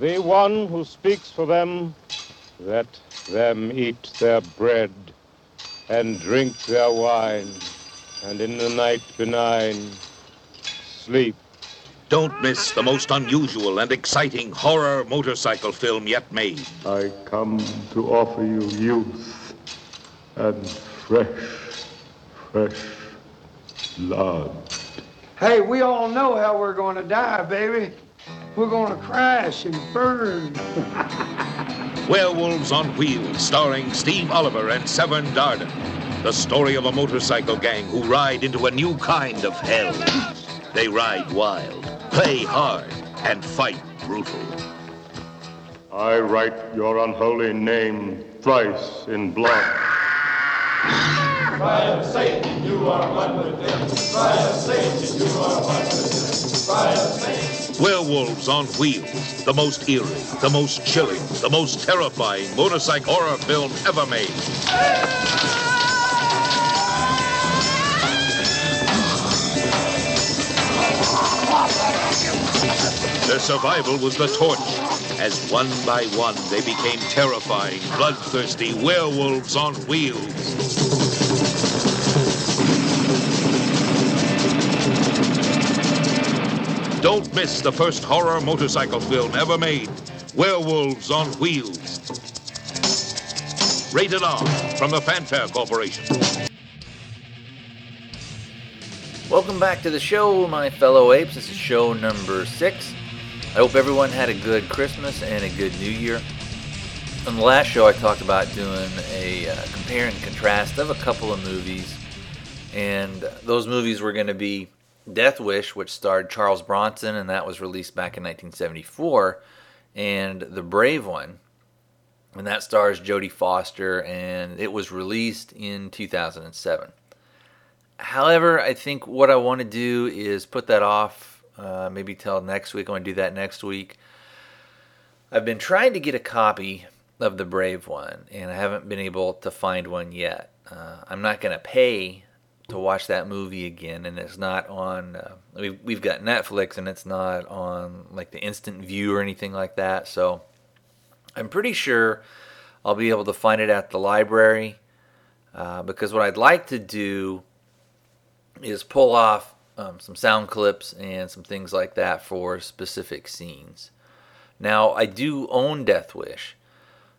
the one who speaks for them, let them eat their bread and drink their wine, and in the night benign, sleep. Don't miss the most unusual and exciting horror motorcycle film yet made. I come to offer you youth and fresh, fresh blood. Hey, we all know how we're going to die, baby. We're going to crash and burn. Werewolves on Wheels, starring Steve Oliver and Severn Darden. The story of a motorcycle gang who ride into a new kind of hell. They ride wild, play hard, and fight brutal. I write your unholy name thrice in blood. Fire Satan, you are one with them. Fire Satan, you are one with them. Fire Satan. Werewolves on Wheels, the most eerie, the most chilling, the most terrifying motorcycle horror film ever made. Their survival was the torch, as one by one they became terrifying, bloodthirsty werewolves on wheels. Don't miss the first horror motorcycle film ever made, Werewolves on Wheels. Rated R from the Fanfare Corporation. Welcome back to the show, my fellow apes. This is show number six. I hope everyone had a good Christmas and a good New Year. On the last show, I talked about doing a uh, compare and contrast of a couple of movies, and those movies were going to be Death Wish, which starred Charles Bronson, and that was released back in 1974, and The Brave One, and that stars Jodie Foster, and it was released in 2007. However, I think what I want to do is put that off uh, maybe till next week. I'm going to do that next week. I've been trying to get a copy of The Brave One, and I haven't been able to find one yet. Uh, I'm not going to pay to watch that movie again, and it's not on. Uh, we've we've got Netflix, and it's not on like the Instant View or anything like that. So I'm pretty sure I'll be able to find it at the library uh, because what I'd like to do is pull off um, some sound clips and some things like that for specific scenes. Now, I do own Death Wish,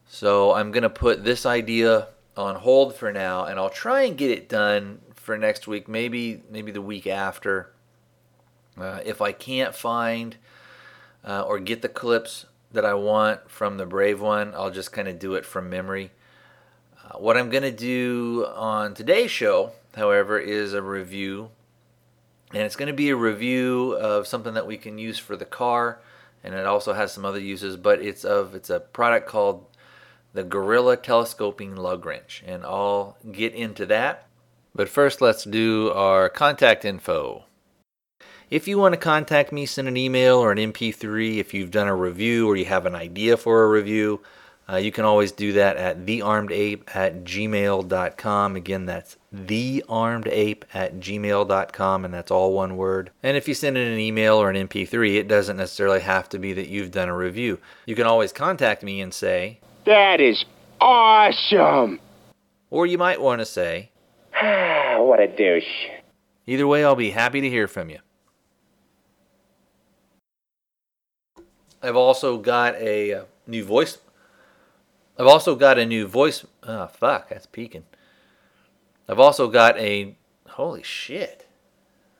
so I'm to put this idea on hold for now, and I'll try and get it done for next week, maybe maybe the week after. Uh, if I can't find uh, or get the clips that I want from the Brave one, I'll just kind of do it from memory. Uh, what I'm going to do on today's show, however, is a review. And it's going to be a review of something that we can use for the car, and it also has some other uses. But it's of it's a product called the Gorilla Telescoping Lug Wrench, and I'll get into that. But first, let's do our contact info. If you want to contact me, send an email or an MP3. If you've done a review or you have an idea for a review, uh, you can always do that at thearmedape at gmail.com. Again, that's thearmedape at gmail.com, and that's all one word. And if you send in an email or an MP3, it doesn't necessarily have to be that you've done a review. You can always contact me and say, That is awesome! or you might want to say, what a douche. Either way, I'll be happy to hear from you. I've also got a uh, new voice. I've also got a new voice. Oh, fuck, that's peaking. I've also got a. Holy shit.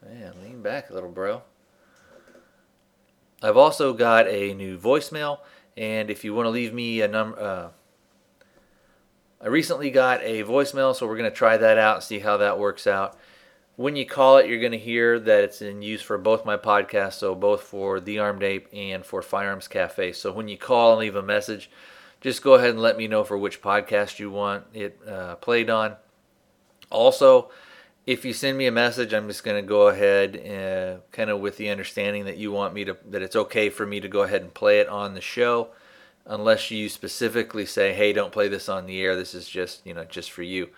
Man, lean back a little, bro. I've also got a new voicemail, and if you want to leave me a number. Uh, I recently got a voicemail, so we're going to try that out and see how that works out. When you call it, you're going to hear that it's in use for both my podcasts, so both for The Armed Ape and for Firearms Cafe. So when you call and leave a message, just go ahead and let me know for which podcast you want it uh, played on. Also, if you send me a message, I'm just going to go ahead uh, kind of with the understanding that you want me to, that it's okay for me to go ahead and play it on the show unless you specifically say, "Hey, don't play this on the air. This is just you know just for you."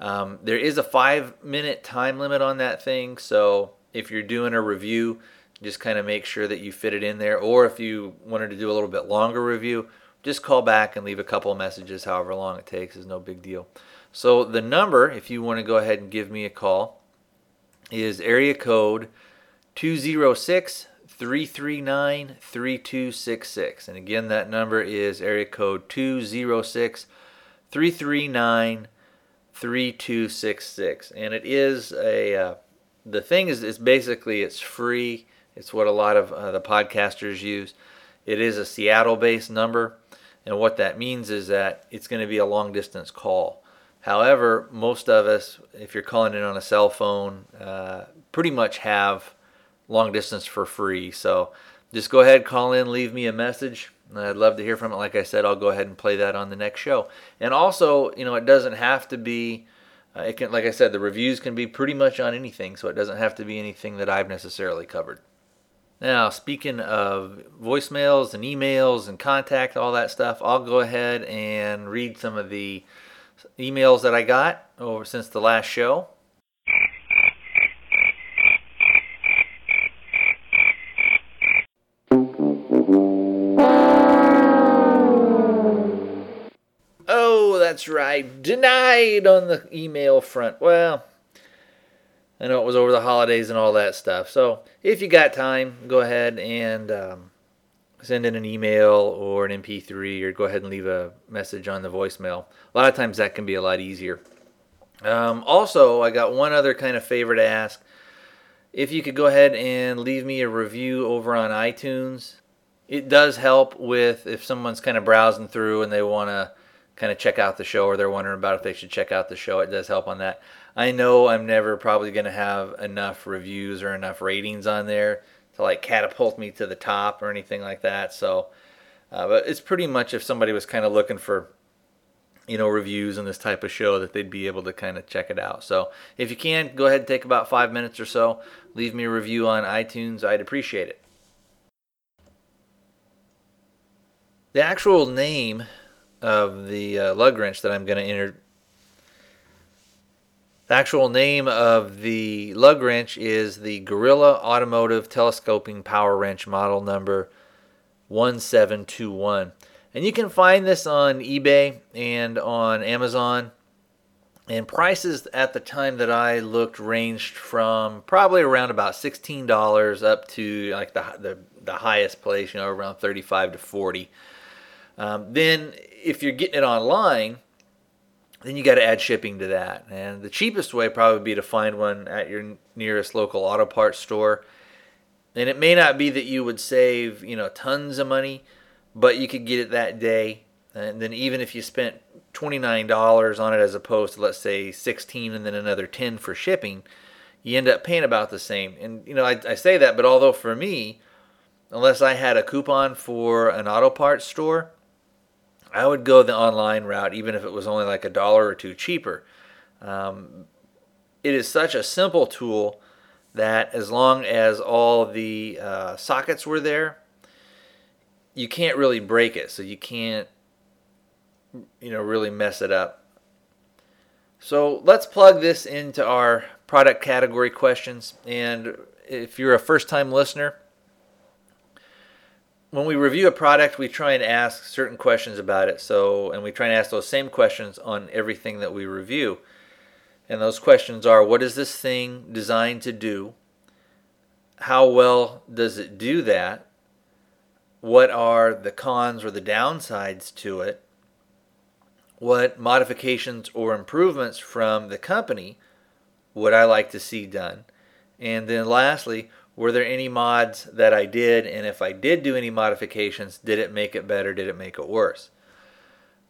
Um, there is a five minute time limit on that thing, so if you're doing a review, just kind of make sure that you fit it in there. Or if you wanted to do a little bit longer review, just call back and leave a couple of messages, however long it takes, is no big deal. So the number, if you want to go ahead and give me a call, is area code 206 339 3266. And again, that number is area code 206 339 3266. And it is a, uh, the thing is, it's basically, it's free. It's what a lot of uh, the podcasters use. It is a Seattle based number. And what that means is that it's going to be a long distance call. However, most of us, if you're calling in on a cell phone, uh, pretty much have long distance for free. So just go ahead, call in, leave me a message. I'd love to hear from it. Like I said, I'll go ahead and play that on the next show. And also, you know, it doesn't have to be. Uh, it can, like I said, the reviews can be pretty much on anything, so it doesn't have to be anything that I've necessarily covered. Now, speaking of voicemails and emails and contact, all that stuff, I'll go ahead and read some of the emails that I got over since the last show. That's right. Denied on the email front. Well, I know it was over the holidays and all that stuff. So if you got time, go ahead and um, send in an email or an MP3 or go ahead and leave a message on the voicemail. A lot of times that can be a lot easier. Um, also, I got one other kind of favor to ask. If you could go ahead and leave me a review over on iTunes, it does help with if someone's kind of browsing through and they want to kind of check out the show or they're wondering about if they should check out the show. It does help on that. I know I'm never probably going to have enough reviews or enough ratings on there to like catapult me to the top or anything like that. So, uh, but it's pretty much if somebody was kind of looking for, you know, reviews on this type of show that they'd be able to kind of check it out. So if you can, go ahead and take about five minutes or so, leave me a review on iTunes. I'd appreciate it. The actual name of the uh, lug wrench that I'm going to enter. The actual name of the lug wrench is the Gorilla Automotive Telescoping Power Wrench model number 1721. And you can find this on eBay and on Amazon. And prices at the time that I looked ranged from probably around about $16 up to like the, the, the highest place, you know, around 35 to 40. Um, then if you're getting it online, then you got to add shipping to that. And the cheapest way probably would be to find one at your nearest local auto parts store. And it may not be that you would save, you know, tons of money, but you could get it that day. And then even if you spent $29 on it as opposed to let's say 16 and then another 10 for shipping, you end up paying about the same. And you know, I, I say that, but although for me, unless I had a coupon for an auto parts store, I would go the online route, even if it was only like a dollar or two cheaper. Um, it is such a simple tool that as long as all the uh, sockets were there, you can't really break it. So you can't, you know, really mess it up. So let's plug this into our product category questions. And if you're a first time listener, when we review a product, we try and ask certain questions about it. So, and we try and ask those same questions on everything that we review. And those questions are what is this thing designed to do? How well does it do that? What are the cons or the downsides to it? What modifications or improvements from the company would I like to see done? And then lastly, were there any mods that I did? And if I did do any modifications, did it make it better? Did it make it worse?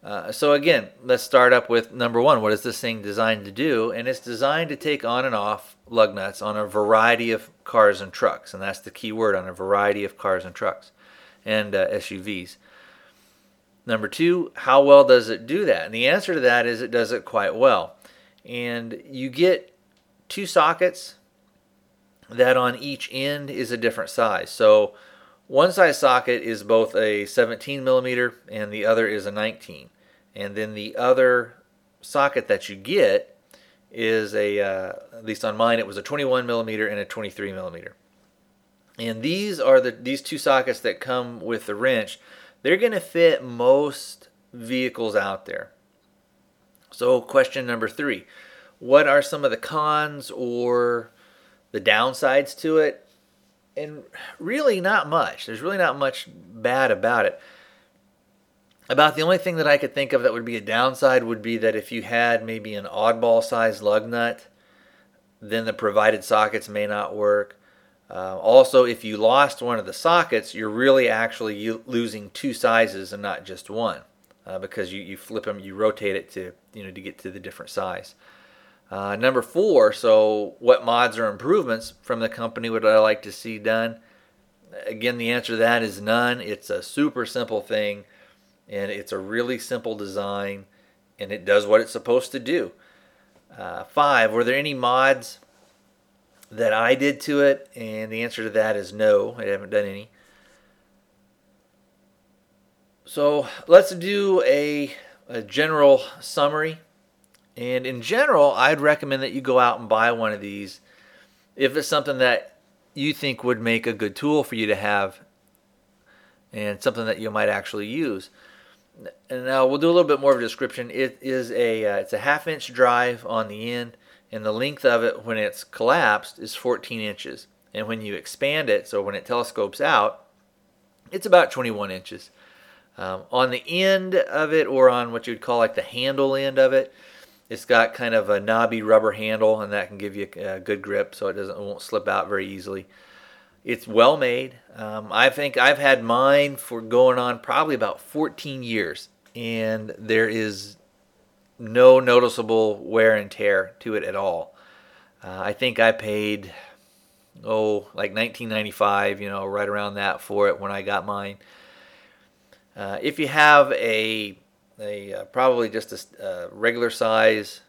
Uh, so again, let's start up with number one. What is this thing designed to do? And it's designed to take on and off lug nuts on a variety of cars and trucks, and that's the key word on a variety of cars and trucks and uh, SUVs. Number two, how well does it do that? And the answer to that is it does it quite well. And you get two sockets that on each end is a different size. So one size socket is both a 17 millimeter and the other is a 19. And then the other socket that you get is a, uh, at least on mine, it was a 21 millimeter and a 23 millimeter. And these are the these two sockets that come with the wrench. They're going to fit most vehicles out there. So, question number three What are some of the cons or the downsides to it? And really, not much. There's really not much bad about it. About the only thing that I could think of that would be a downside would be that if you had maybe an oddball sized lug nut, then the provided sockets may not work. Uh, also, if you lost one of the sockets, you're really actually losing two sizes and not just one uh, because you, you flip them, you rotate it to you know to get to the different size. Uh, number four, so what mods or improvements from the company would I like to see done? Again, the answer to that is none. It's a super simple thing, and it's a really simple design, and it does what it's supposed to do. Uh, five, were there any mods that I did to it? And the answer to that is no, I haven't done any. So let's do a, a general summary. And in general, I'd recommend that you go out and buy one of these if it's something that you think would make a good tool for you to have and something that you might actually use. And now we'll do a little bit more of a description. It is a uh, it's a half inch drive on the end and the length of it when it's collapsed is 14 inches. And when you expand it, so when it telescopes out, it's about 21 inches. Um, on the end of it, or on what you'd call like the handle end of it, it's got kind of a knobby rubber handle, and that can give you a good grip, so it doesn't it won't slip out very easily. It's well made. Um, I think I've had mine for going on probably about 14 years, and there is no noticeable wear and tear to it at all. Uh, I think I paid oh like 1995, you know, right around that for it when I got mine. Uh, if you have a a uh, probably just a uh, regular size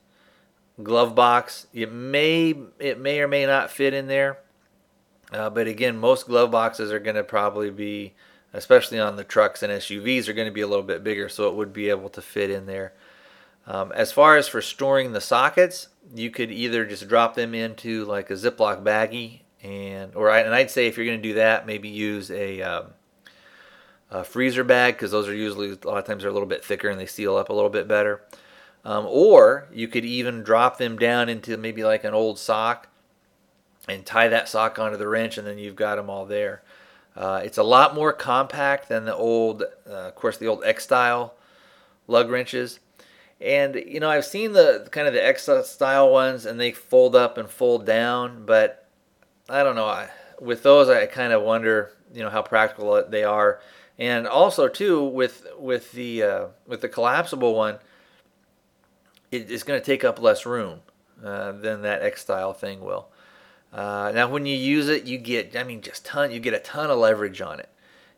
glove box, it may it may or may not fit in there. Uh, but again, most glove boxes are going to probably be, especially on the trucks and SUVs, are going to be a little bit bigger, so it would be able to fit in there. Um, as far as for storing the sockets, you could either just drop them into like a Ziploc baggie, and or I, and I'd say if you're going to do that, maybe use a, um, a freezer bag because those are usually a lot of times they're a little bit thicker and they seal up a little bit better. Um, or you could even drop them down into maybe like an old sock and tie that sock onto the wrench, and then you've got them all there. Uh, it's a lot more compact than the old, uh, of course, the old X style lug wrenches. And you know, I've seen the kind of the X style ones, and they fold up and fold down. But I don't know. I, with those, I kind of wonder, you know, how practical they are. And also, too, with with the uh, with the collapsible one, it, it's going to take up less room uh, than that X style thing will. Uh, now, when you use it, you get, I mean, just ton, you get a ton of leverage on it.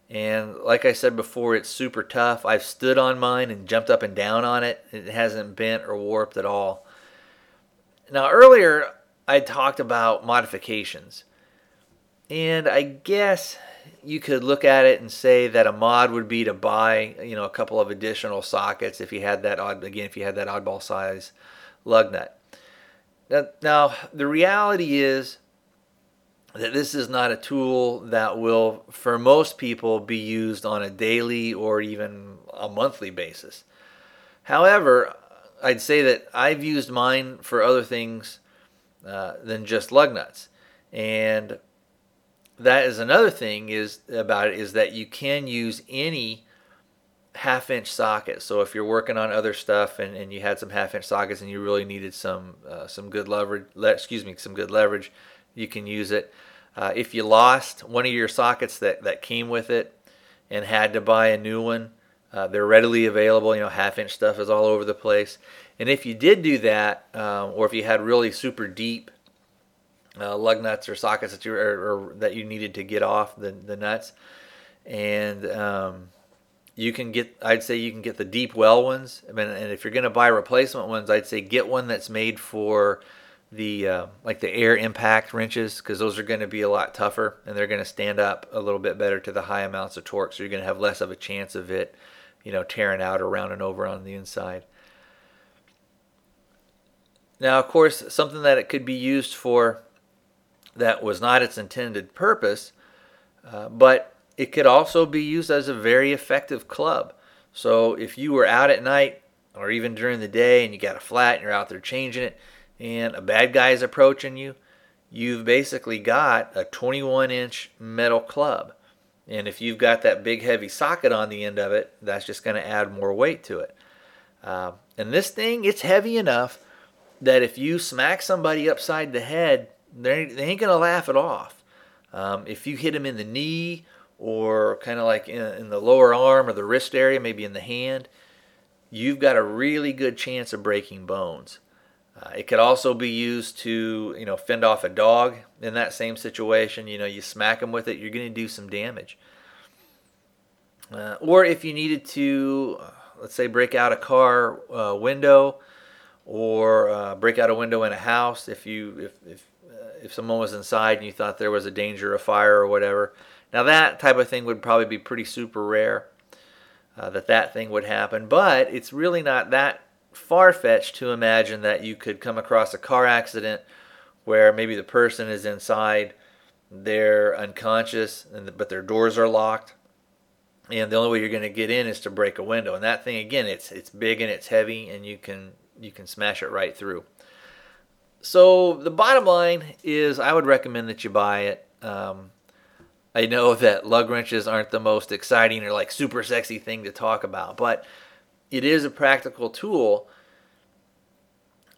And like I said before, it's super tough. I've stood on mine and jumped up and down on it. It hasn't bent or warped at all. Now, earlier I talked about modifications. And I guess you could look at it and say that a mod would be to buy, you know, a couple of additional sockets if you had that odd again if you had that oddball size lug nut. Now, now the reality is that this is not a tool that will, for most people, be used on a daily or even a monthly basis. However, I'd say that I've used mine for other things uh, than just lug nuts. And that is another thing is about it is that you can use any half inch socket. So if you're working on other stuff and, and you had some half inch sockets and you really needed some uh, some good leverage, le- excuse me, some good leverage, you can use it. Uh, if you lost one of your sockets that, that came with it and had to buy a new one, uh, they're readily available. You know, half inch stuff is all over the place. And if you did do that, um, or if you had really super deep uh, lug nuts or sockets that you or, or, that you needed to get off the, the nuts, and um, you can get, I'd say you can get the deep well ones. I mean, and if you're going to buy replacement ones, I'd say get one that's made for the uh, like the air impact wrenches because those are going to be a lot tougher and they're going to stand up a little bit better to the high amounts of torque. So you're going to have less of a chance of it you know tearing out around and over on the inside. Now of course something that it could be used for that was not its intended purpose uh, but it could also be used as a very effective club. So if you were out at night or even during the day and you got a flat and you're out there changing it and a bad guy is approaching you, you've basically got a 21 inch metal club. And if you've got that big heavy socket on the end of it, that's just going to add more weight to it. Uh, and this thing, it's heavy enough that if you smack somebody upside the head, they they ain't going to laugh it off. Um, if you hit them in the knee or kind of like in, in the lower arm or the wrist area, maybe in the hand, you've got a really good chance of breaking bones. Uh, it could also be used to, you know, fend off a dog in that same situation. You know, you smack them with it, you're going to do some damage. Uh, or if you needed to, uh, let's say, break out a car uh, window, or uh, break out a window in a house, if you if if if someone was inside and you thought there was a danger of fire or whatever. Now that type of thing would probably be pretty super rare. Uh, that that thing would happen, but it's really not that far fetched to imagine that you could come across a car accident where maybe the person is inside, they're unconscious, and but their doors are locked, and the only way you're going to get in is to break a window. And that thing again, it's it's big and it's heavy, and you can you can smash it right through. So the bottom line is, I would recommend that you buy it. Um, I know that lug wrenches aren't the most exciting or like super sexy thing to talk about, but it is a practical tool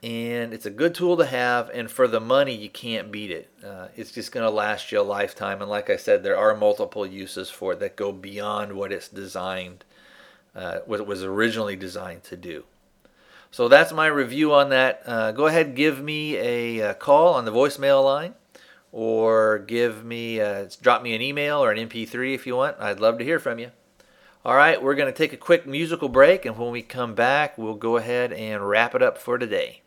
and it's a good tool to have and for the money you can't beat it uh, it's just going to last you a lifetime and like i said there are multiple uses for it that go beyond what it's designed uh, what it was originally designed to do so that's my review on that. Uh, go ahead give me a, a, uh, call on the voicemail line or give me uh, drop me an email or an mp3 if you want. I'd love to hear from you. All right, we're going to take a quick musical break, and when we come back, we'll go ahead and wrap it up for today.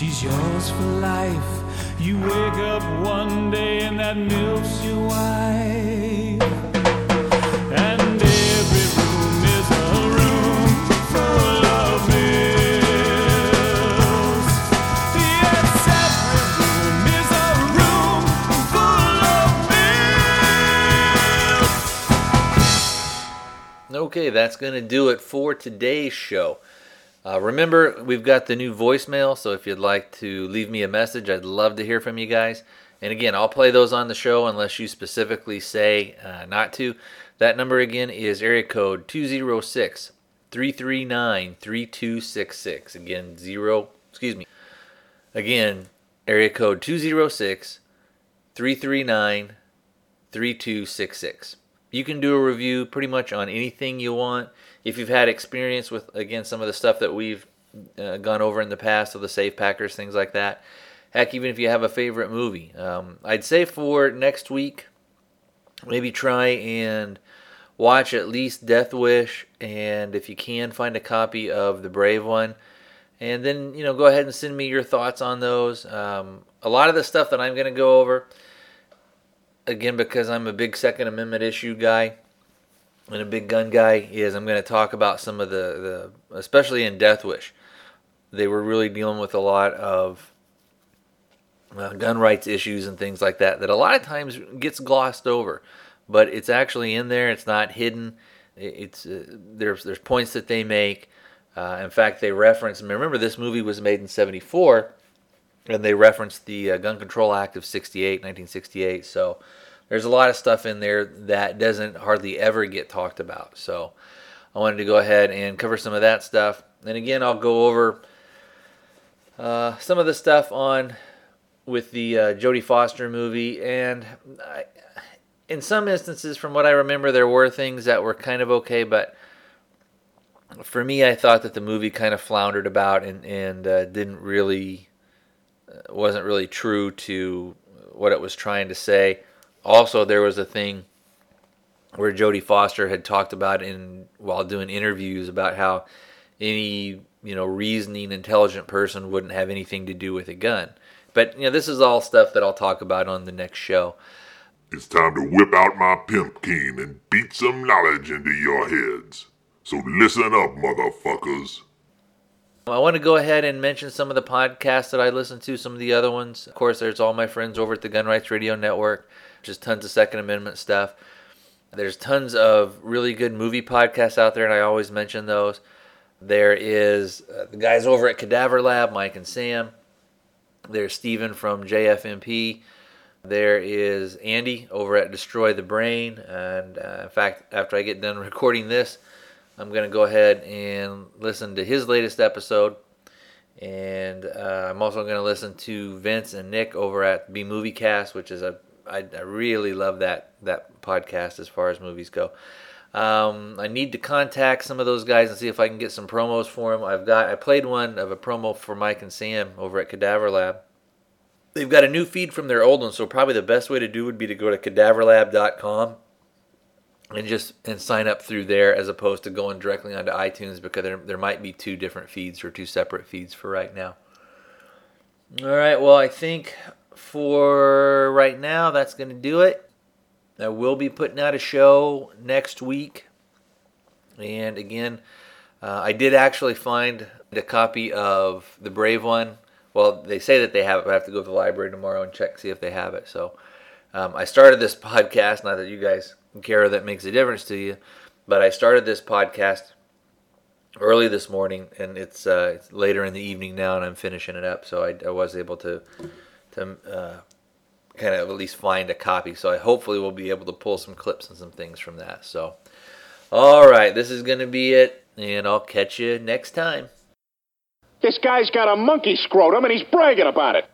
Last for life. You wake up one day and that milf's your wife. And every room is a room full of. Yes, every room is a room full of. Okay, that's going to do it for today's show. Uh, remember, we've got the new voicemail, so if you'd like to leave me a message, I'd love to hear from you guys. And again, I'll play those on the show unless you specifically say uh, not to. That number again is area code 206 339 3266. Again, zero, excuse me. Again, area code 206 339 3266. You can do a review pretty much on anything you want. If you've had experience with, again, some of the stuff that we've uh, gone over in the past, of the safe packers, things like that. Heck, even if you have a favorite movie. Um, I'd say for next week, maybe try and watch at least Death Wish, and if you can, find a copy of The Brave One. And then, you know, go ahead and send me your thoughts on those. Um, a lot of the stuff that I'm going to go over, again, because I'm a big Second Amendment issue guy and a big gun guy, is I'm going to talk about some of the, the, especially in Death Wish, they were really dealing with a lot of uh, gun rights issues and things like that that a lot of times gets glossed over, but it's actually in there. It's not hidden. It's uh, there's there's points that they make. Uh, in fact, they reference. Remember, this movie was made in '74, and they referenced the uh, Gun Control Act of '68, 1968. So there's a lot of stuff in there that doesn't hardly ever get talked about. So I wanted to go ahead and cover some of that stuff. And again, I'll go over uh, some of the stuff on with the uh, Jodie Foster movie, and I, in some instances, from what I remember, there were things that were kind of okay, but for me, I thought that the movie kind of floundered about and and uh, didn't really wasn't really true to what it was trying to say. Also, there was a thing where Jodie Foster had talked about in while doing interviews about how any you know reasoning intelligent person wouldn't have anything to do with a gun. But you know this is all stuff that I'll talk about on the next show. It's time to whip out my pimp cane and beat some knowledge into your heads. So listen up, motherfuckers. I want to go ahead and mention some of the podcasts that I listen to, some of the other ones. Of course, there's all my friends over at the Gun Rights Radio Network, just tons of Second Amendment stuff. There's tons of really good movie podcasts out there, and I always mention those. There is uh, the guys over at Cadaver Lab, Mike and Sam. There's Steven from JFMP. There is Andy over at Destroy the Brain. And uh, in fact, after I get done recording this, I'm going to go ahead and listen to his latest episode. And uh, I'm also going to listen to Vince and Nick over at B Movie Cast, which is a I, I really love that that podcast as far as movies go. Um, I need to contact some of those guys and see if I can get some promos for them. I've got I played one of a promo for Mike and Sam over at Cadaver Lab. They've got a new feed from their old one, so probably the best way to do would be to go to cadaverlab.com and just and sign up through there as opposed to going directly onto iTunes because there, there might be two different feeds or two separate feeds for right now. All right, well, I think for right now that's going to do it. I will be putting out a show next week. And again, uh, I did actually find a copy of The Brave One. Well, they say that they have it, but I have to go to the library tomorrow and check see if they have it. So um, I started this podcast, not that you guys care that makes a difference to you, but I started this podcast early this morning, and it's, uh, it's later in the evening now, and I'm finishing it up. So I, I was able to to uh, kind of at least find a copy. So I hopefully will be able to pull some clips and some things from that. So, all right, this is going to be it, and I'll catch you next time. This guy's got a monkey scrotum and he's bragging about it.